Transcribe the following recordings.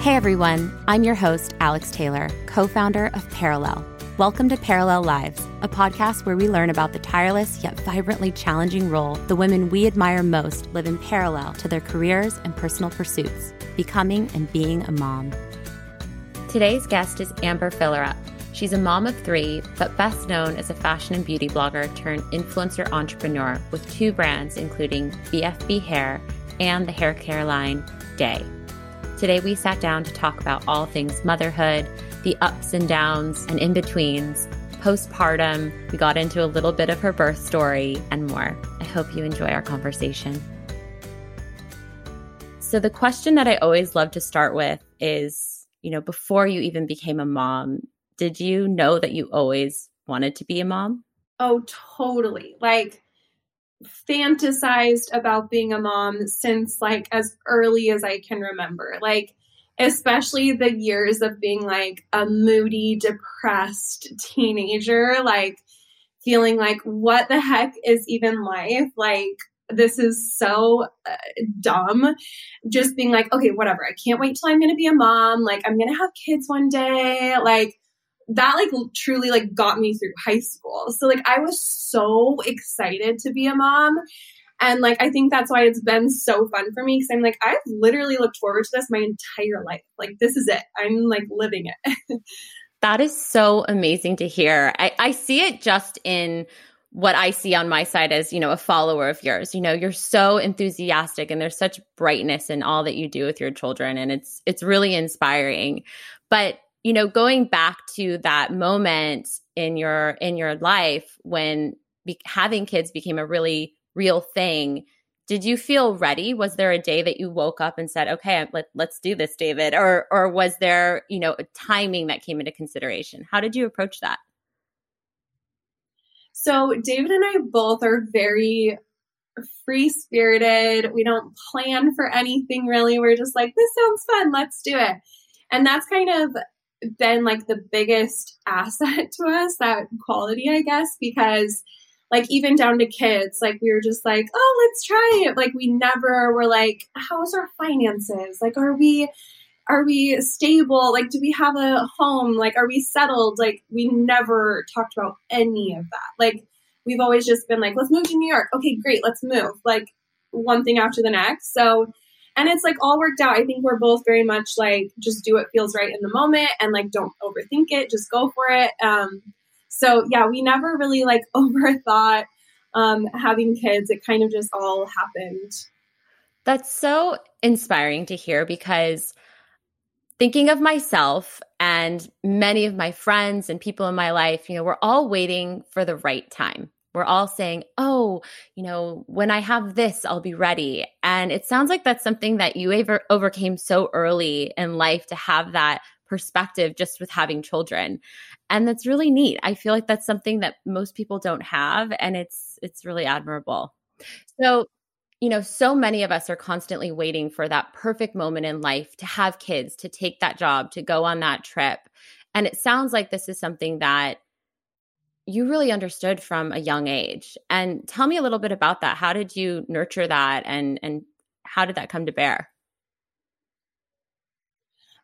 Hey everyone, I'm your host, Alex Taylor, co founder of Perelel. Welcome to Perelel Lives, a podcast where we learn about the tireless yet vibrantly challenging role the women we admire most live in parallel to their careers and personal pursuits, becoming and being a mom. Today's guest is Amber Fillerup. She's a mom of three, but best known as a fashion and beauty blogger turned influencer entrepreneur with two brands, including BFB Hair and the hair care line Dae. Today, we sat down to talk about all things motherhood, the ups and downs and in betweens, postpartum. We got into a little bit of her birth story and more. I hope you enjoy our conversation. So, the question that I always love to start with is you know, before you even became a mom, did you know that you always wanted to be a mom? Oh, totally. Like fantasized about being a mom since like as early as I can remember. Like especially the years of being like a moody, depressed teenager, like feeling like what the heck is even life? Like this is so uh, dumb. Just being like, okay, whatever. I can't wait till I'm going to be a mom. Like, I'm going to have kids one day. Like, that like truly like got me through high school. So like I was so excited to be a mom. And like I think that's why it's been so fun for me because I'm like I've literally looked forward to this my entire life. Like this is it. I'm like living it. that is so amazing to hear. I, I see it just in what I see on my side as, you know, a follower of yours. You know, you're so enthusiastic and there's such brightness in all that you do with your children and it's it's really inspiring. But, you know, going back to that moment in your in your life when be- having kids became a really real thing, did you feel ready? Was there a day that you woke up and said, "Okay, let, let's do this, David?" Or or was there, you know, a timing that came into consideration? How did you approach that? So David and I both are very free spirited. We don't plan for anything really. We're just like, this sounds fun. Let's do it. And that's kind of been like the biggest asset to us, that quality, I guess, because like even down to kids, like we were just like, oh, let's try it. Like we never were like, how's our finances? Like, are we are we stable? Like, do we have a home? Like, are we settled? Like, we never talked about any of that. Like, we've always just been like, let's move to New York. Okay, great, let's move. Like, one thing after the next. So, and it's like all worked out. I think we're both very much like just do what feels right in the moment and like don't overthink it, just go for it. Um, so yeah, we never really like overthought um, having kids. It kind of just all happened. That's so inspiring to hear because thinking of myself and many of my friends and people in my life, you know, we're all waiting for the right time. We're all saying, oh, you know, when I have this, I'll be ready. And it sounds like that's something that you ever overcame so early in life to have that perspective just with having children. And that's really neat. I feel like that's something that most people don't have and it's it's really admirable. So, you know, so many of us are constantly waiting for that perfect moment in life to have kids, to take that job, to go on that trip. And it sounds like this is something that you really understood from a young age. And tell me a little bit about that. How did you nurture that and and how did that come to bear?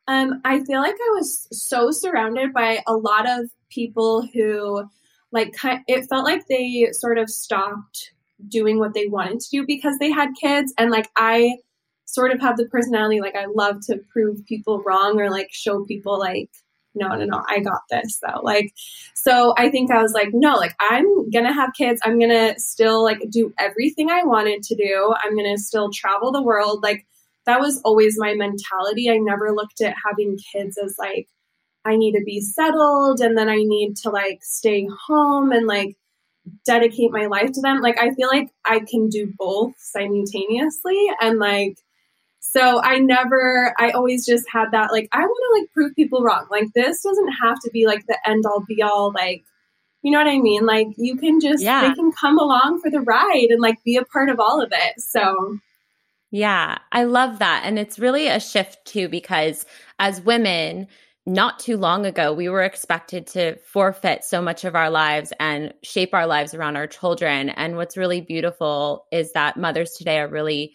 Um, I feel like I was so surrounded by a lot of people who, like, it felt like they sort of stopped doing what they wanted to do because they had kids and like I sort of have the personality like I love to prove people wrong or like show people like no no no I got this though like so I think I was like no like I'm gonna have kids. I'm gonna still like do everything I wanted to do. I'm gonna still travel the world. Like that was always my mentality. I never looked at having kids as like I need to be settled and then I need to like stay home and like dedicate my life to them. Like I feel like I can do both simultaneously and like so I never I always just had that like I want to like prove people wrong. Like this doesn't have to be like the end all be all like you know what I mean? Like you can just yeah. they can come along for the ride and like be a part of all of it. So yeah, I love that. And it's really a shift too because as women, not too long ago, we were expected to forfeit so much of our lives and shape our lives around our children. And what's really beautiful is that mothers today are really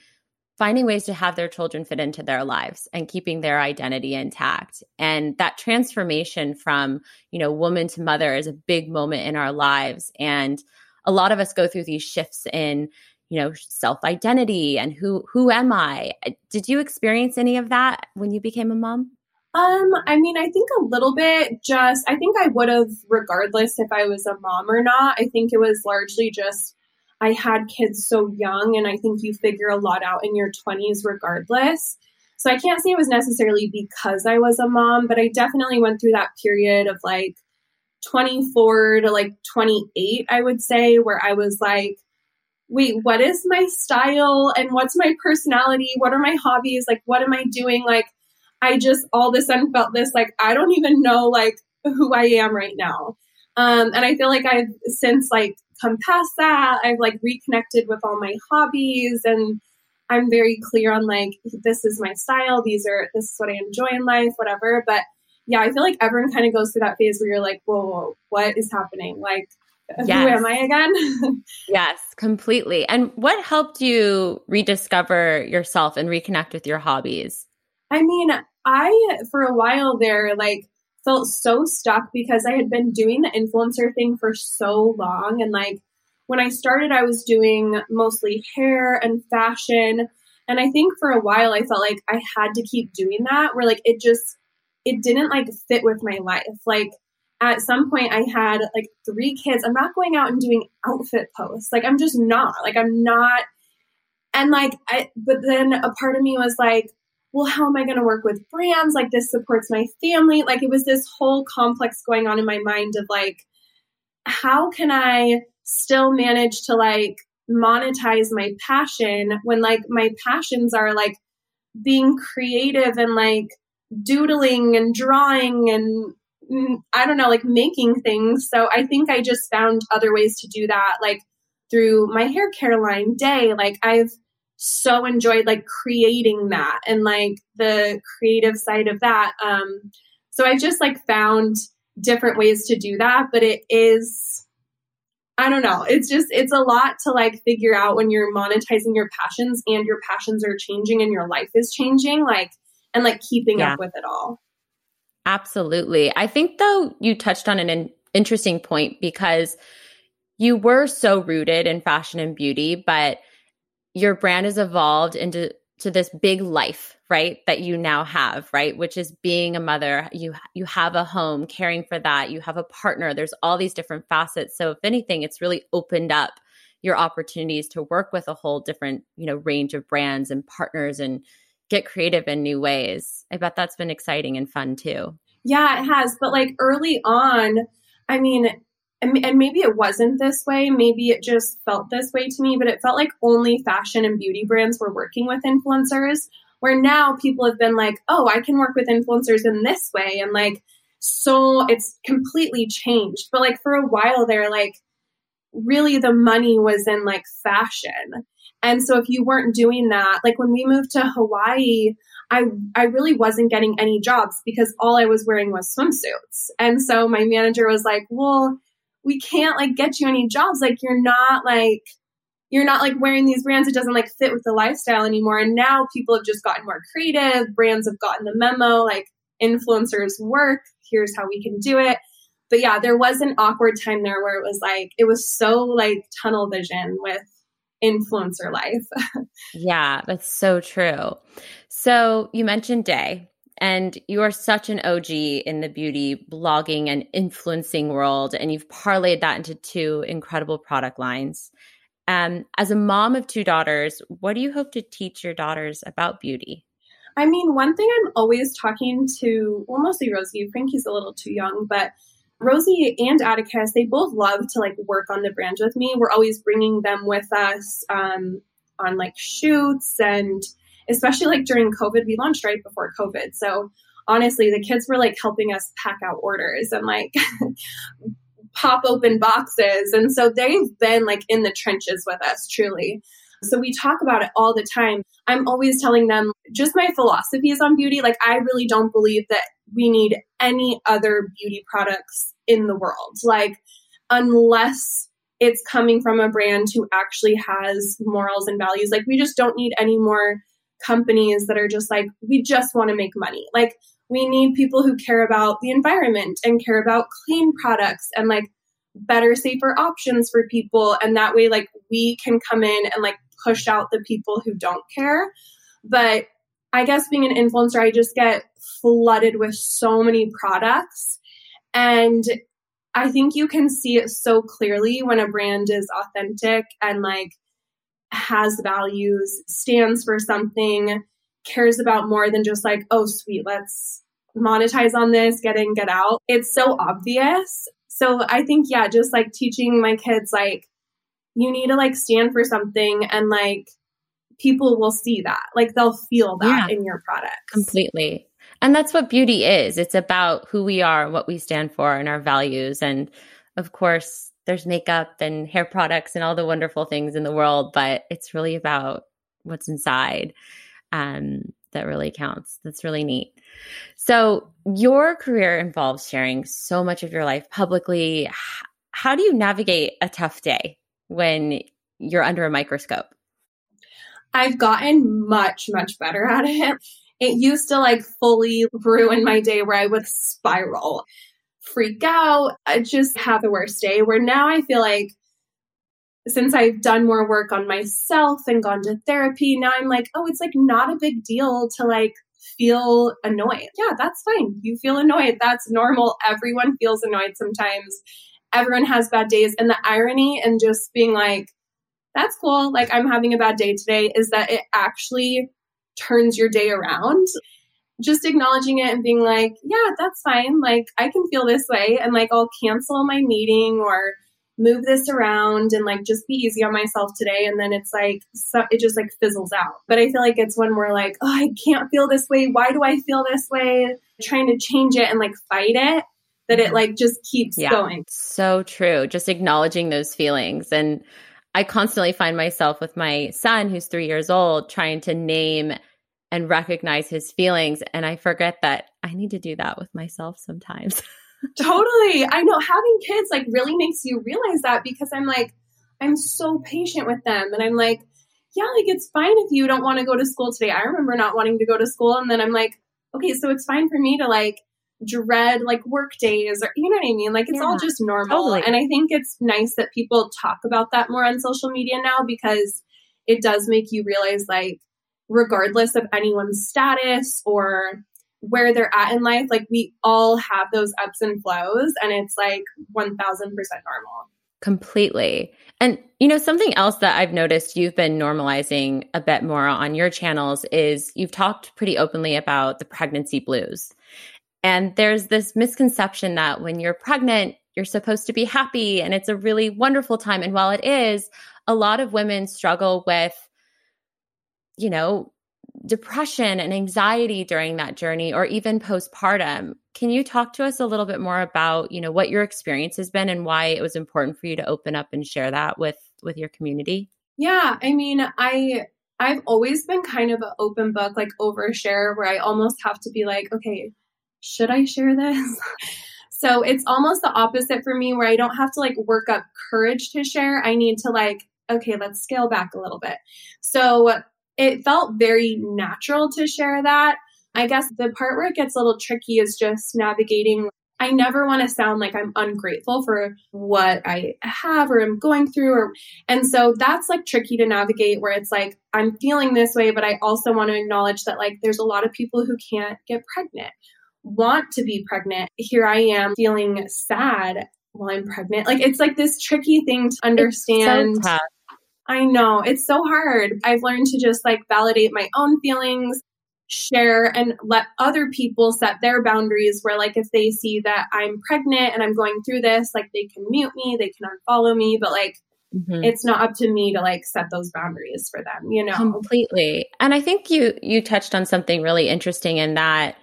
finding ways to have their children fit into their lives and keeping their identity intact. And that transformation from, you know, woman to mother is a big moment in our lives. And a lot of us go through these shifts in, you know, self-identity and who who am I? Did you experience any of that when you became a mom? Um, I mean, I think a little bit just I think I would have regardless if I was a mom or not. I think it was largely just I had kids so young, and I think you figure a lot out in your 20s regardless. So I can't say it was necessarily because I was a mom, but I definitely went through that period of like 24 to like 28, I would say, where I was like, wait, what is my style and what's my personality? What are my hobbies? Like, what am I doing? Like, I just all of a sudden felt this like, I don't even know like who I am right now. Um, and I feel like I've since like come past that. I've like reconnected with all my hobbies and I'm very clear on like this is my style, these are this is what I enjoy in life, whatever. But yeah, I feel like everyone kind of goes through that phase where you're like, whoa, whoa what is happening? Like yes. who am I again? yes, completely. And what helped you rediscover yourself and reconnect with your hobbies? I mean, I for a while there, like felt so stuck because I had been doing the influencer thing for so long. And like when I started, I was doing mostly hair and fashion. And I think for a while, I felt like I had to keep doing that, where like it just, it didn't like fit with my life. Like at some point, I had like three kids. I'm not going out and doing outfit posts. Like I'm just not. Like I'm not. And like, I, but then a part of me was like, well, how am I going to work with brands? Like, this supports my family. Like, it was this whole complex going on in my mind of like, how can I still manage to like monetize my passion when like my passions are like being creative and like doodling and drawing and mm, I don't know, like making things. So I think I just found other ways to do that, like through my hair care line, Dae. Like, I've so enjoyed like creating that and like the creative side of that. Um, so I just like found different ways to do that, but it is, I don't know, it's just, it's a lot to like figure out when you're monetizing your passions and your passions are changing and your life is changing, like, and like keeping yeah. up with it all. Absolutely. I think though you touched on an in- interesting point because you were so rooted in fashion and beauty, but your brand has evolved into to this big life right that you now have right which is being a mother. You you have a home caring for that. You have a partner. There's all these different facets. So if anything it's really opened up your opportunities to work with a whole different you know range of brands and partners and get creative in new ways. I bet that's been exciting and fun too. Yeah it has. But like early on i mean and, and maybe it wasn't this way. Maybe it just felt this way to me, but it felt like only fashion and beauty brands were working with influencers. Where now people have been like, oh, I can work with influencers in this way. And like, so it's completely changed. But like for a while there, like, really the money was in like fashion. And so if you weren't doing that, like when we moved to Hawaii, I I really wasn't getting any jobs because all I was wearing was swimsuits. And so my manager was like, "Well, we can't like get you any jobs. Like you're not like you're not like wearing these brands. It doesn't like fit with the lifestyle anymore. And now people have just gotten more creative. Brands have gotten the memo. Like influencers work. Here's how we can do it. But yeah, there was an awkward time there where it was like it was so like tunnel vision with influencer life. yeah, that's so true. So you mentioned Dae. And you are such an OG in the beauty blogging and influencing world, and you've parlayed that into two incredible product lines. Um, as a mom of two daughters, what do you hope to teach your daughters about beauty? I mean, one thing I'm always talking to, well, mostly Rosie. Frankie's a little too young, but Rosie and Atticus, they both love to like work on the brand with me. We're always bringing them with us um, on like shoots and especially like during COVID, we launched right before COVID. So honestly, the kids were like helping us pack out orders and like pop open boxes. And so they've been like in the trenches with us, truly. So we talk about it all the time. I'm always telling them just my philosophies on beauty. Like, I really don't believe that we need any other beauty products in the world. Like, unless it's coming from a brand who actually has morals and values, like, we just don't need any more companies that are just like, we just want to make money. Like, we need people who care about the environment and care about clean products and like better, safer options for people. And that way, like, we can come in and like push out the people who don't care. But I guess being an influencer, I just get flooded with so many products. And I think you can see it so clearly when a brand is authentic and like has values, stands for something, cares about more than just like, oh, sweet, let's monetize on this, get in, get out. It's so obvious. So I think, yeah, just like teaching my kids, like, you need to like stand for something and like people will see that. Like they'll feel that yeah, in your product. Completely. And that's what beauty is. It's about who we are, what we stand for, and our values. And of course, there's makeup and hair products and all the wonderful things in the world, but it's really about what's inside um, that really counts. That's really neat. So, your career involves sharing so much of your life publicly. How do you navigate a tough day when you're under a microscope? I've gotten much, much better at it. It used to like fully ruin my day where I would spiral, freak out, I just have the worst day. Where now I feel like since I've done more work on myself and gone to therapy, now I'm like, oh, it's like not a big deal to like feel annoyed. Yeah, that's fine. You feel annoyed. That's normal. Everyone feels annoyed sometimes. Everyone has bad days. And the irony and just being like, that's cool. Like, I'm having a bad day today is that it actually turns your day around. Just acknowledging it and being like, yeah, that's fine. Like, I can feel this way. And like, I'll cancel my meeting or move this around and like just be easy on myself today. And then it's like, so it just like fizzles out. But I feel like it's when we're like, oh, I can't feel this way. Why do I feel this way? Trying to change it and like fight it that it like just keeps yeah, going. So true. Just acknowledging those feelings. And I constantly find myself with my son, who's three years old, trying to name and recognize his feelings. And I forget that I need to do that with myself sometimes. totally. I know having kids like really makes you realize that because I'm like, I'm so patient with them. And I'm like, yeah, like it's fine if you don't want to go to school today. I remember not wanting to go to school. And then I'm like, okay, so it's fine for me to like dread like work days or you know what I mean? Like it's yeah, all just normal. Totally. And I think it's nice that people talk about that more on social media now because it does make you realize like regardless of anyone's status or where they're at in life, like we all have those ups and flows and it's like 1000% normal. Completely. And, you know, something else that I've noticed you've been normalizing a bit more on your channels is you've talked pretty openly about the pregnancy blues. And there's this misconception that when you're pregnant, you're supposed to be happy and it's a really wonderful time. And while it is, a lot of women struggle with, you know, depression and anxiety during that journey or even postpartum. Can you talk to us a little bit more about, you know, what your experience has been and why it was important for you to open up and share that with with your community? Yeah, I mean, I I've always been kind of an open book, like overshare, where I almost have to be like, okay, should I share this? so it's almost the opposite for me where I don't have to like work up courage to share. I need to like, okay, let's scale back a little bit. So it felt very natural to share that. I guess the part where it gets a little tricky is just navigating. I never want to sound like I'm ungrateful for what I have or am going through or and so that's like tricky to navigate where it's like I'm feeling this way but I also want to acknowledge that like there's a lot of people who can't get pregnant want to be pregnant. Here I am feeling sad while I'm pregnant. Like it's like this tricky thing to understand. So I know it's so hard. I've learned to just like validate my own feelings, share and let other people set their boundaries where like if they see that I'm pregnant and I'm going through this, like they can mute me, they can unfollow me, but like Mm-hmm. it's not up to me to like set those boundaries for them you know completely and i think you you touched on something really interesting in that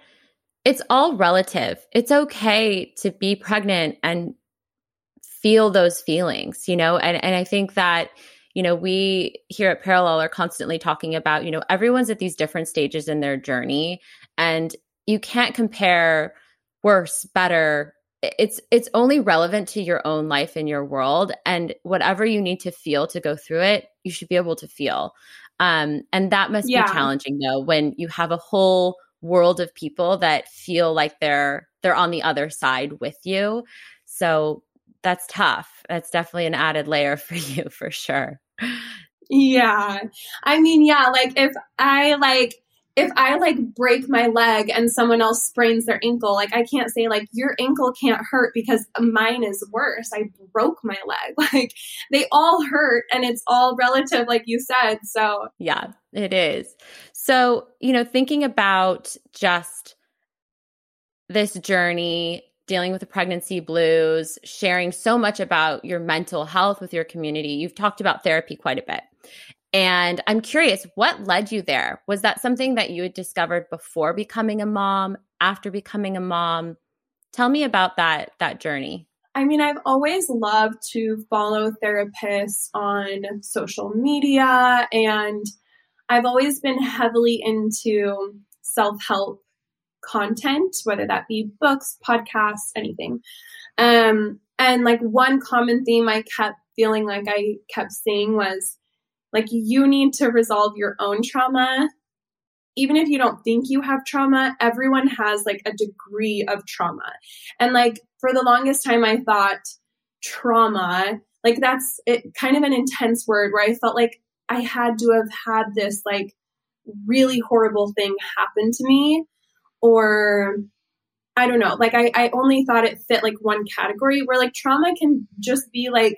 it's all relative. It's okay to be pregnant and feel those feelings, you know? And and I think that you know, we here at Perelel are constantly talking about, you know, everyone's at these different stages in their journey and you can't compare worse, better, it's it's only relevant to your own life and your world and whatever you need to feel to go through it you should be able to feel. Um, and that must yeah. be challenging though when you have a whole world of people that feel like they're they're on the other side with you. So that's tough. That's definitely an added layer for you for sure yeah i mean yeah like if i like if I like break my leg and someone else sprains their ankle, like I can't say like your ankle can't hurt because mine is worse. I broke my leg. Like they all hurt and it's all relative like you said. So, yeah, it is. So, you know, thinking about just this journey dealing with the pregnancy blues, sharing so much about your mental health with your community. You've talked about therapy quite a bit. And I'm curious, what led you there? Was that something that you had discovered before becoming a mom, after becoming a mom? Tell me about that that journey. I mean, I've always loved to follow therapists on social media and I've always been heavily into self-help content, whether that be books, podcasts, anything. Um, and like one common theme I kept feeling like I kept seeing was like you need to resolve your own trauma. Even if you don't think you have trauma, everyone has like a degree of trauma. And like for the longest time, I thought trauma, like that's it kind of an intense word where I felt like I had to have had this like really horrible thing happen to me or I don't know. Like I, I only thought it fit like one category where like trauma can just be like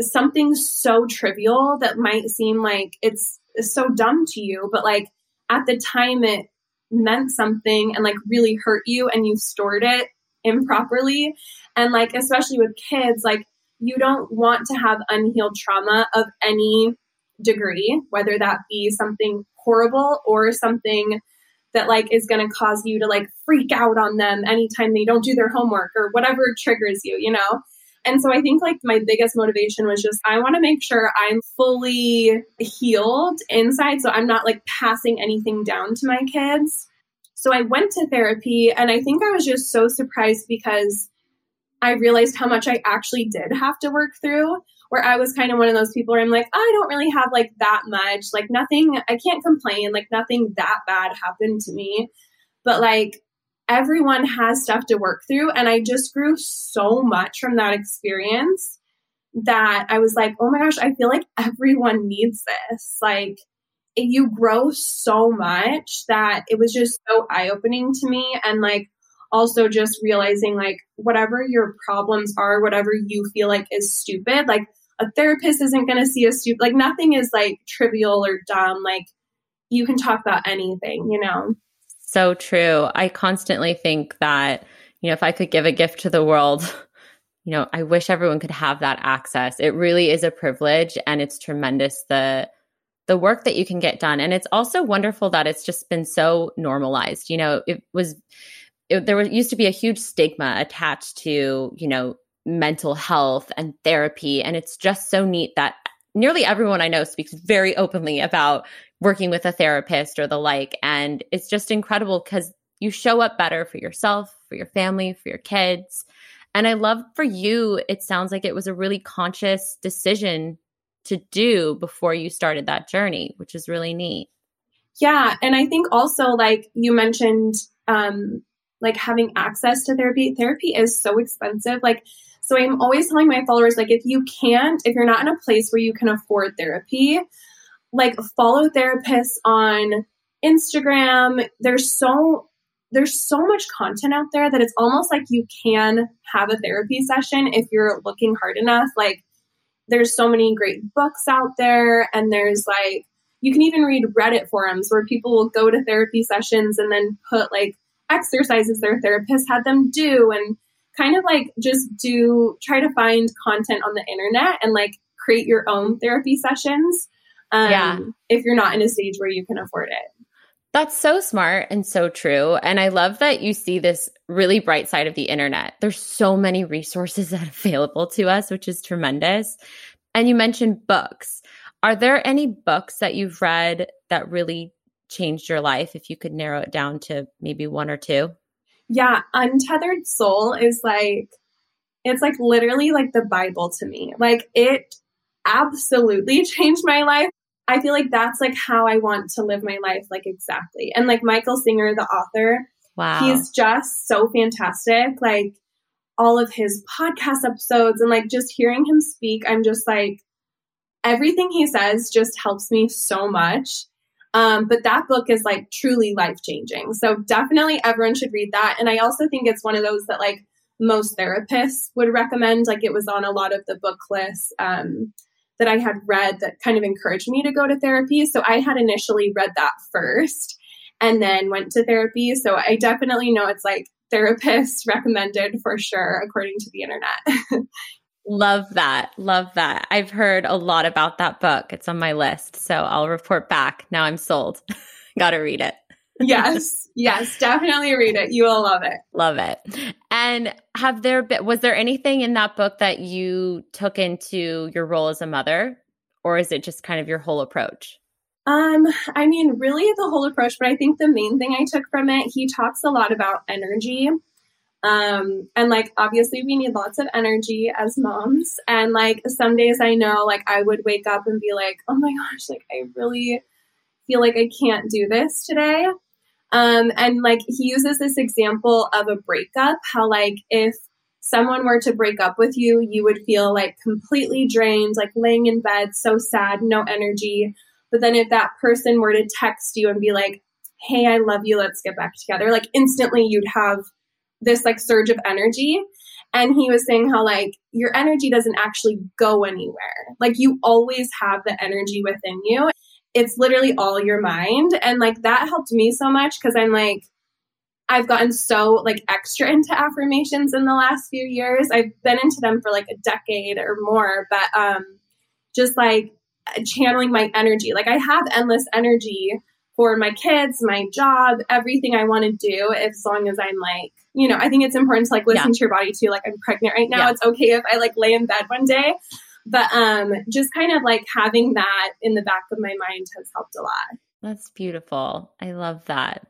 something so trivial that might seem like it's so dumb to you, but like at the time it meant something and like really hurt you and you stored it improperly. And like, especially with kids, like you don't want to have unhealed trauma of any degree, whether that be something horrible or something that like is going to cause you to like freak out on them anytime they don't do their homework or whatever triggers you, you know? And so I think like my biggest motivation was just I want to make sure I'm fully healed inside so I'm not like passing anything down to my kids. So I went to therapy and I think I was just so surprised because I realized how much I actually did have to work through. Where I was kind of one of those people where I'm like, I don't really have like that much, like nothing, I can't complain, like nothing that bad happened to me. But like everyone has stuff to work through. And I just grew so much from that experience that I was like, oh my gosh, I feel like everyone needs this. Like, you grow so much that it was just so eye opening to me. And like, also just realizing like whatever your problems are, whatever you feel like is stupid, like a therapist isn't going to see a stupid, like nothing is like trivial or dumb. Like, you can talk about anything, you know? so true. I constantly think that, you know, if I could give a gift to the world, you know, I wish everyone could have that access. It really is a privilege and it's tremendous the the work that you can get done. And it's also wonderful that it's just been so normalized. You know, it was it, there was used to be a huge stigma attached to, you know, mental health and therapy and it's just so neat that nearly everyone I know speaks very openly about working with a therapist or the like. And it's just incredible because you show up better for yourself, for your family, for your kids. And I love for you, it sounds like it was a really conscious decision to do before you started that journey, which is really neat. Yeah. And I think also, like you mentioned, um, like having access to therapy, therapy is so expensive. Like, so I'm always telling my followers, like, if you can't, if you're not in a place where you can afford therapy, like follow therapists on Instagram. There's so there's so much content out there that it's almost like you can have a therapy session if you're looking hard enough. Like there's so many great books out there and there's like you can even read Reddit forums where people will go to therapy sessions and then put like exercises their therapist had them do and kind of like just do try to find content on the internet and like create your own therapy sessions um, yeah. if you're not in a stage where you can afford it. That's so smart and so true. And I love that you see this really bright side of the internet. There's so many resources that are available to us, which is tremendous. And you mentioned books. Are there any books that you've read that really changed your life if you could narrow it down to maybe one or two? Yeah, Untethered Soul is like, it's like literally like the Bible to me. Like it absolutely changed my life. I feel like that's like how I want to live my life, like exactly. And like Michael Singer, the author, Wow. he's just so fantastic. Like all of his podcast episodes and like just hearing him speak, I'm just like, everything he says just helps me so much. Um, but that book is like truly life changing. So definitely everyone should read that. And I also think it's one of those that like most therapists would recommend. Like it was on a lot of the book lists um, that I had read that kind of encouraged me to go to therapy. So I had initially read that first and then went to therapy. So I definitely know it's like therapists recommended for sure, according to the internet. Love that. Love that. I've heard a lot about that book. It's on my list. So I'll report back. Now I'm sold. Got to read it. yes. Yes. Definitely read it. You will love it. Love it. And have there been, was there anything in that book that you took into your role as a mother? Or is it just kind of your whole approach? Um, I mean, really the whole approach, but I think the main thing I took from it, he talks a lot about energy um, and like obviously we need lots of energy as moms. And like some days I know like I would wake up and be like, oh my gosh, like I really feel like I can't do this today. Um, and like he uses this example of a breakup, how like if someone were to break up with you, you would feel like completely drained, like laying in bed, so sad, no energy. But then if that person were to text you and be like, hey, I love you, let's get back together, like instantly you'd have this like surge of energy. And he was saying how like your energy doesn't actually go anywhere. Like you always have the energy within you. It's literally all your mind. And like that helped me so much because i'm like i've gotten so like extra into affirmations in the last few years. I've been into them for like a decade or more but um just like channeling my energy. Like i have endless energy for my kids my job everything i want to do as long as i'm like you know, I think it's important to like listen yeah. to your body too. Like I'm pregnant right now. Yeah. It's okay if I like lay in bed one day. But um just kind of like having that in the back of my mind has helped a lot. That's beautiful. I love that.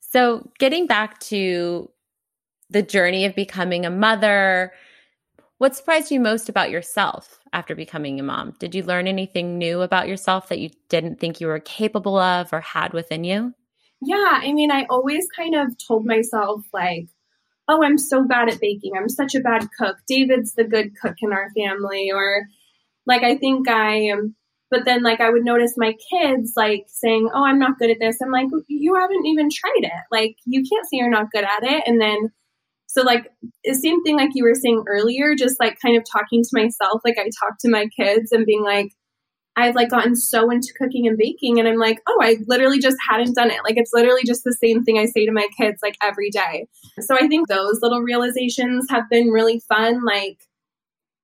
So getting back to the journey of becoming a mother, what surprised you most about yourself after becoming a mom? Did you learn anything new about yourself that you didn't think you were capable of or had within you? Yeah, I mean, I always kind of told myself, like, oh, I'm so bad at baking. I'm such a bad cook. David's the good cook in our family. Or, like, I think I am. But then, like, I would notice my kids, like, saying, oh, I'm not good at this. I'm like, you haven't even tried it. Like, you can't say you're not good at it. And then, so, like, the same thing, like you were saying earlier, just like kind of talking to myself, like, I talk to my kids and being like, I've like gotten so into cooking and baking and I'm like, oh, I literally just hadn't done it. Like it's literally just the same thing I say to my kids like every day. So I think those little realizations have been really fun. Like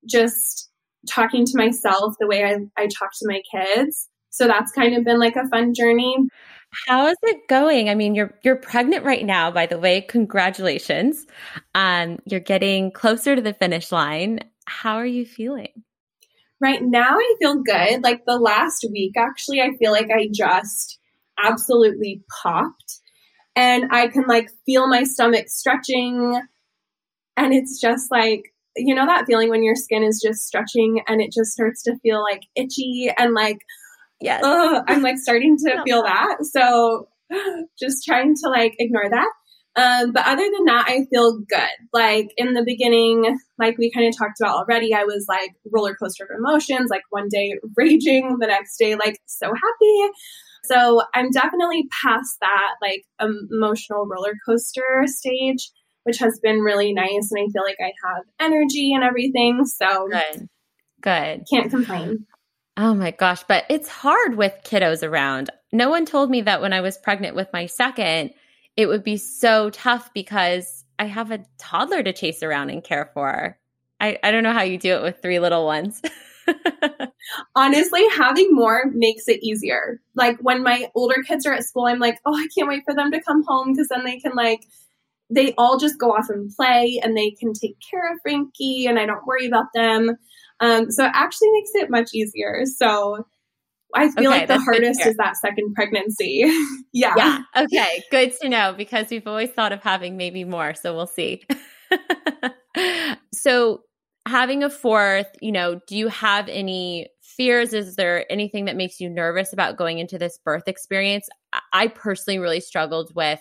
just talking to myself the way I, I talk to my kids. So that's kind of been like a fun journey. How is it going? I mean, you're you're pregnant right now, by the way. Congratulations. Um, you're getting closer to the finish line. How are you feeling? Right now, I feel good. Like the last week, actually, I feel like I just absolutely popped and I can like feel my stomach stretching. And it's just like, you know, that feeling when your skin is just stretching and it just starts to feel like itchy and like, yes, I'm like starting to feel that. So just trying to like ignore that. Um, but other than that, I feel good. Like in the beginning, like we kind of talked about already, I was like roller coaster of emotions, like one day raging, the next day, like so happy. So I'm definitely past that like emotional roller coaster stage, which has been really nice. And I feel like I have energy and everything. So good. Good. Can't complain. Oh my gosh. But it's hard with kiddos around. No one told me that when I was pregnant with my second it would be so tough because I have a toddler to chase around and care for. I, I don't know how you do it with three little ones. Honestly, having more makes it easier. Like when my older kids are at school, I'm like, oh, I can't wait for them to come home because then they can like they all just go off and play and they can take care of Frankie and I don't worry about them. Um, so it actually makes it much easier. So I feel okay, like the hardest is that second pregnancy. yeah. Yeah. Okay. Good to know because we've always thought of having maybe more. So we'll see. so having a fourth, you know, do you have any fears? Is there anything that makes you nervous about going into this birth experience? I personally really struggled with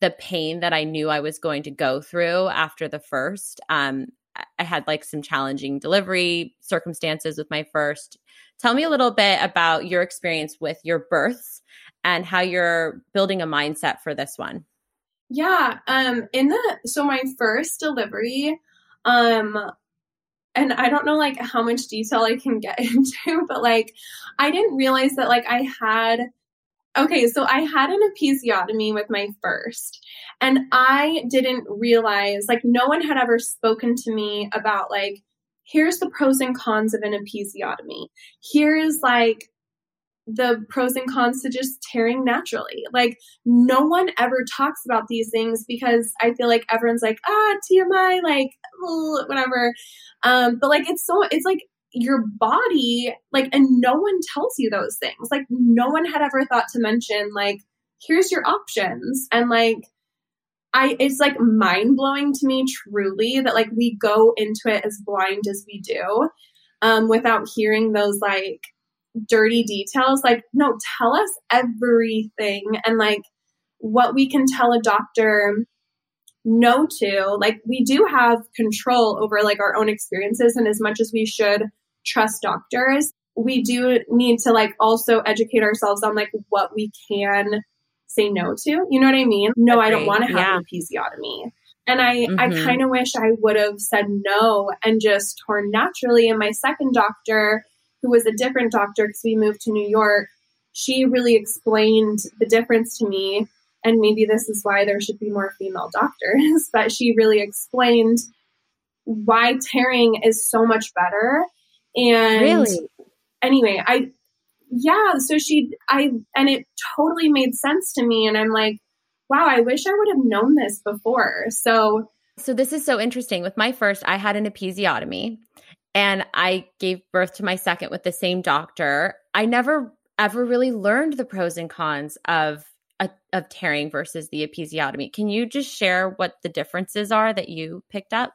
the pain that I knew I was going to go through after the first. Um, I had like some challenging delivery circumstances with my first. Tell me a little bit about your experience with your births and how you're building a mindset for this one. Yeah, um in the so my first delivery um and I don't know like how much detail I can get into, but like I didn't realize that like I had okay, so I had an episiotomy with my first, and I didn't realize like no one had ever spoken to me about like here's the pros and cons of an episiotomy. Here's like the pros and cons to just tearing naturally. Like no one ever talks about these things because I feel like everyone's like, ah, TMI, like whatever. Um, but like it's so it's like your body, like, and no one tells you those things. Like no one had ever thought to mention, like, here's your options. And like I it's like mind blowing to me truly that like we go into it as blind as we do. Um, without hearing those like dirty details. Like, no, tell us everything and like what we can tell a doctor no to. Like, we do have control over like our own experiences, and as much as we should trust doctors, we do need to like also educate ourselves on like what we can say no to. You know what I mean? No, I don't want to have yeah. an episiotomy. And I, mm-hmm. I kind of wish I would have said no and just torn naturally. And my second doctor who was a different doctor because we moved to New York, she really explained the difference to me. And maybe this is why there should be more female doctors, but she really explained why tearing is so much better. And really? anyway, I, yeah, so she, I, and it totally made sense to me. And I'm like, wow, I wish I would have known this before. So, so this is so interesting. With my first, I had an episiotomy and I gave birth to my second with the same doctor. I never ever really learned the pros and cons of of tearing versus the episiotomy. Can you just share what the differences are that you picked up?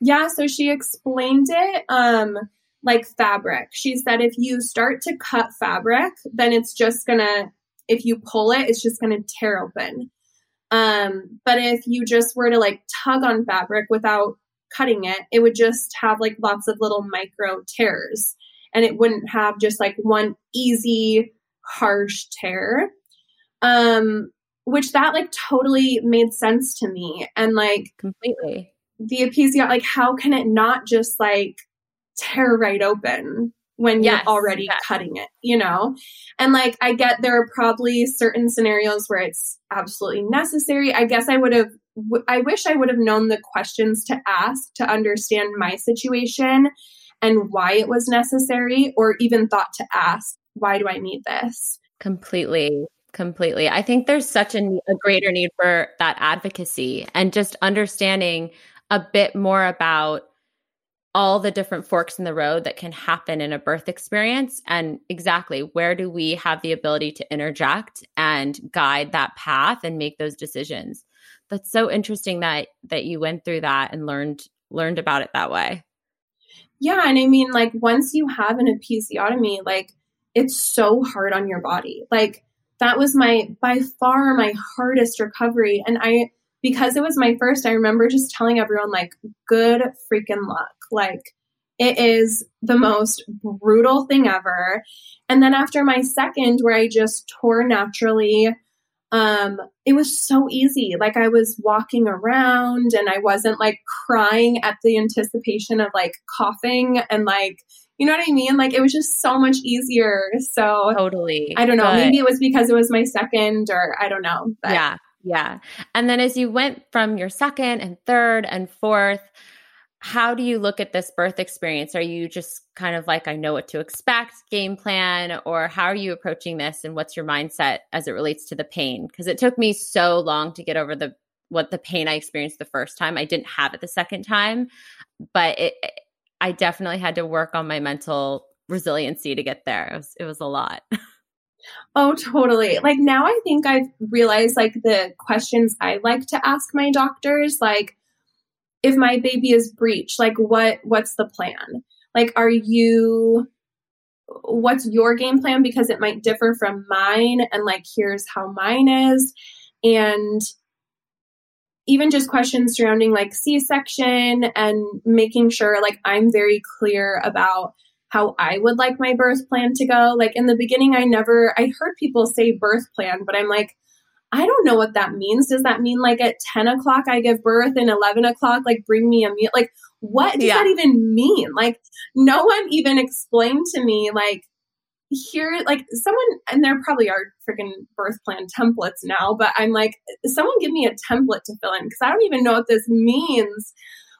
Yeah, so she explained it um like fabric. She said if you start to cut fabric, then it's just going to if you pull it, it's just going to tear open. Um but if you just were to like tug on fabric without cutting it, it would just have like lots of little micro tears and it wouldn't have just like one easy harsh tear. Um which that like totally made sense to me and like completely the episiotomy like how can it not just like tear right open when yes, you're already yes. cutting it, you know? And like, I get there are probably certain scenarios where it's absolutely necessary. I guess I would have I wish I would have known the questions to ask to understand my situation and why it was necessary, or even thought to ask, why do I need this? Completely. Completely. I think there's such a, a greater need for that advocacy and just understanding a bit more about all the different forks in the road that can happen in a birth experience. And exactly where do we have the ability to interject and guide that path and make those decisions? That's so interesting that that you went through that and learned learned about it that way. Yeah and i mean like once you have an episiotomy like it's so hard on your body. Like that was my by far my hardest recovery. And i because it was my first i remember just telling everyone like good freaking luck. Like it is the most brutal thing ever. And then after my second where i just tore naturally um it was so easy. Like i was walking around and i wasn't like crying at the anticipation of like coughing and like you know what i mean? Like it was just so much easier. So totally. I don't know. But, maybe it was because it was my second or i don't know but. yeah yeah and then as you went from your second and third and fourth how do you look at this birth experience? Are you just kind of like, I know what to expect, game plan, or how are you approaching this and what's your mindset as it relates to the pain? Because it took me so long to get over the what the pain I experienced the first time. I didn't have it the second time, but it I definitely had to work on my mental resiliency to get there. It was, it was a lot. Oh, totally. Like now I think I've realized like the questions I like to ask my doctors, like if my baby is breech, like what what's the plan? Like are you what's your game plan because it might differ from mine and like here's how mine is and even just questions surrounding like c-section and making sure like i'm very clear about how i would like my birth plan to go like in the beginning i never i heard people say birth plan but i'm like I don't know what that means. Does that mean like at 10 o'clock I give birth and 11 o'clock, like bring me a meal? Like, what does yeah. that even mean? Like, no one even explained to me, like, here, like, someone, and there probably are freaking birth plan templates now, but I'm like, someone give me a template to fill in because I don't even know what this means.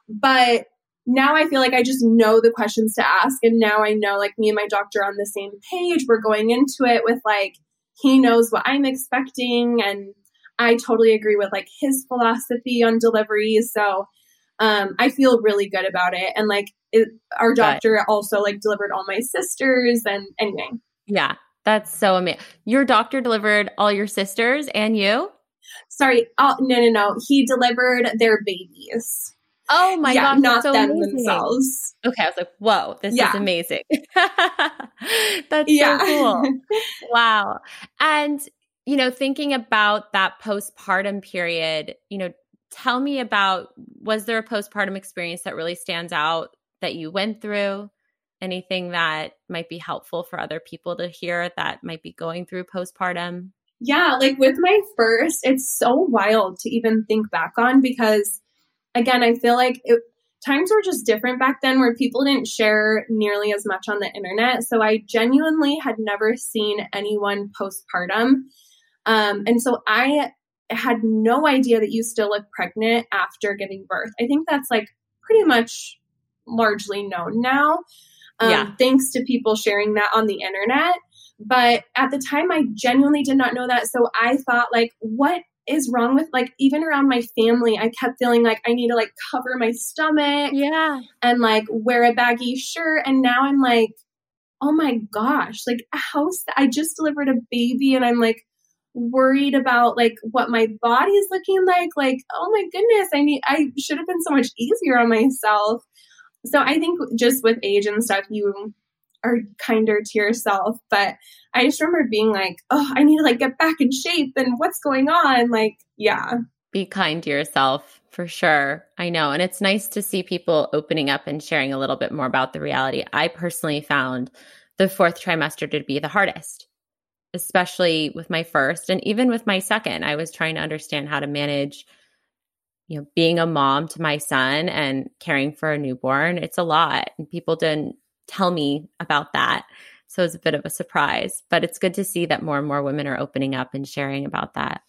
But now I feel like I just know the questions to ask. And now I know, like, me and my doctor on the same page. We're going into it with, like, he knows what I'm expecting and I totally agree with like his philosophy on delivery. So um, I feel really good about it. And like it, our doctor also like delivered all my sisters and anyway. Yeah, that's so amazing. Your doctor delivered all your sisters and you? Sorry, oh, no, no, no. He delivered their babies. Oh my yeah, god, not so them amazing. themselves. Okay, I was like, whoa, this yeah. is amazing. That's yeah. so cool. wow. And you know, thinking about that postpartum period, you know, tell me about was there a postpartum experience that really stands out that you went through? Anything that might be helpful for other people to hear that might be going through postpartum? Yeah, like with my first, it's so wild to even think back on because again, I feel like it, times were just different back then where people didn't share nearly as much on the internet. So I genuinely had never seen anyone postpartum. Um, and so I had no idea that you still look pregnant after giving birth. I think that's like pretty much largely known now. Um, yeah. Thanks to people sharing that on the internet. But at the time, I genuinely did not know that. So I thought, like, what is wrong with like even around my family i kept feeling like i need to like cover my stomach yeah. and like wear a baggy shirt. And now i'm like oh my gosh like how i just delivered a baby and i'm like worried about like what my body is looking like. Like oh my goodness i need i should have been so much easier on myself. So i think just with age and stuff you are kinder to yourself. But I just remember being like, oh, I need to like get back in shape and what's going on? Like, yeah. Be kind to yourself for sure. I know. And it's nice to see people opening up and sharing a little bit more about the reality. I personally found the fourth trimester to be the hardest, especially with my first and even with my second. I was trying to understand how to manage you know being a mom to my son and caring for a newborn it's a lot and people didn't tell me about that. So it's a bit of a surprise, but it's good to see that more and more women are opening up and sharing about that.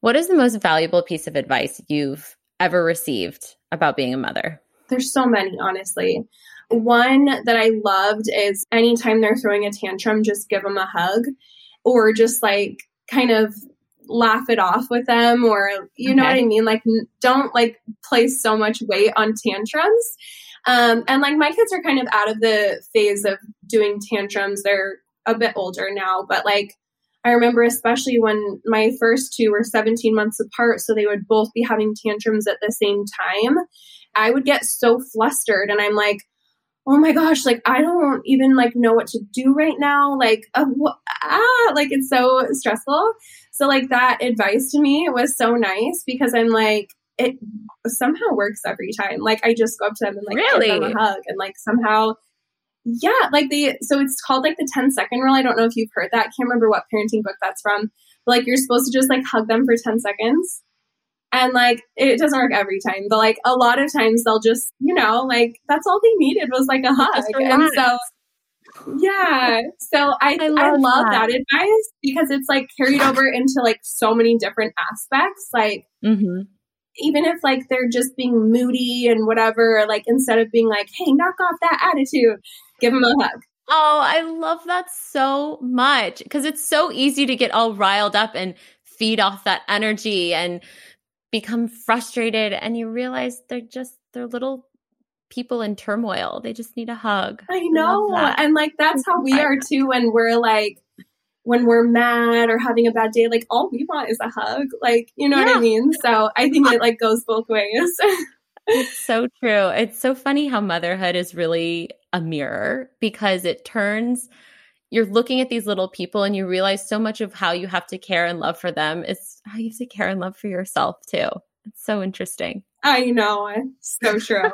What is the most valuable piece of advice you've ever received about being a mother? There's so many, honestly. One that I loved is anytime they're throwing a tantrum, just give them a hug or just like kind of laugh it off with them or you know what I mean? Like don't like place so much weight on tantrums um, and like my kids are kind of out of the phase of doing tantrums. They're a bit older now, but like I remember especially when my first two were 17 months apart, so they would both be having tantrums at the same time. I would get so flustered and I'm like, oh my gosh, like I don't even like know what to do right now. Like, uh, wh- ah, like it's so stressful. So like that advice to me was so nice because I'm like, it somehow works every time. Like I just go up to them and like really? give them a hug and like somehow yeah, like the so it's called like the 10 second rule. I don't know if you've heard that. I Can't remember what parenting book that's from. But like you're supposed to just like hug them for 10 seconds. And like it doesn't work every time, but like a lot of times they'll just, you know, like that's all they needed was like a hug. And so yeah. So I I love, I love that. that. advice because it's like carried over into like so many different aspects. Like mm-hmm even if like they're just being moody and whatever, like instead of being like, hey, knock off that attitude, give them a hug. Oh, I love that so much because it's so easy to get all riled up and feed off that energy and become frustrated. And you realize they're just, they're little people in turmoil. They just need a hug. I know. I and like that's how we are too when we're like when we're mad or having a bad day, like all we want is a hug. Like, you know yeah. what I mean? So I think it like goes both ways. it's so true. It's so funny how motherhood is really a mirror because it turns you're looking at these little people and you realize so much of how you have to care and love for them is how you have to care and love for yourself too. It's so interesting. I know. It's so true.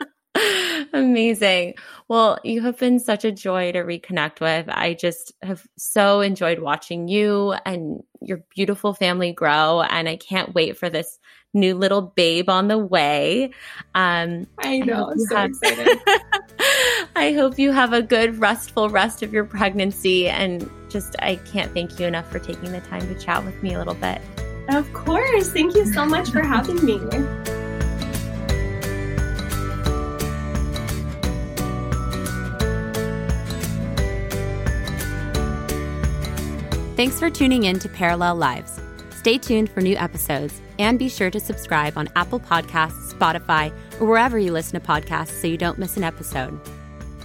Amazing. Well, you have been such a joy to reconnect with. I just have so enjoyed watching you and your beautiful family grow. And I can't wait for this new little babe on the way. Um, I know. I'm so have, excited. I hope you have a good, restful rest of your pregnancy. And just, I can't thank you enough for taking the time to chat with me a little bit. Of course. Thank you so much for having me. Thanks for tuning in to Perelel Lives. Stay tuned for new episodes and be sure to subscribe on Apple Podcasts, Spotify, or wherever you listen to podcasts so you don't miss an episode.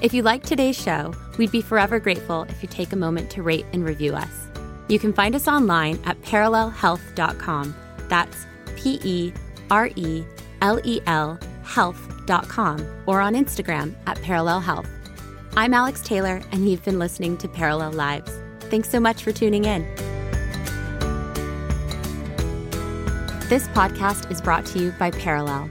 If you like today's show, we'd be forever grateful if you take a moment to rate and review us. You can find us online at perelelhealth.com. That's P E R E L E L health.com or on Instagram at Perelel Health. I'm Alex Taylor, and you've been listening to Perelel Lives. Thanks so much for tuning in. This podcast is brought to you by Perelel.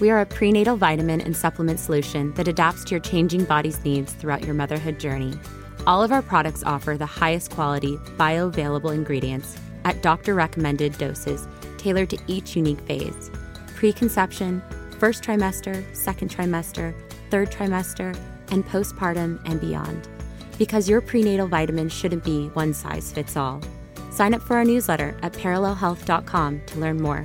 We are a prenatal vitamin and supplement solution that adapts to your changing body's needs throughout your motherhood journey. All of our products offer the highest quality, bioavailable ingredients at doctor recommended doses tailored to each unique phase preconception, first trimester, second trimester, third trimester, and postpartum and beyond because your prenatal vitamins shouldn't be one size fits all. Sign up for our newsletter at perelelhealth.com to learn more.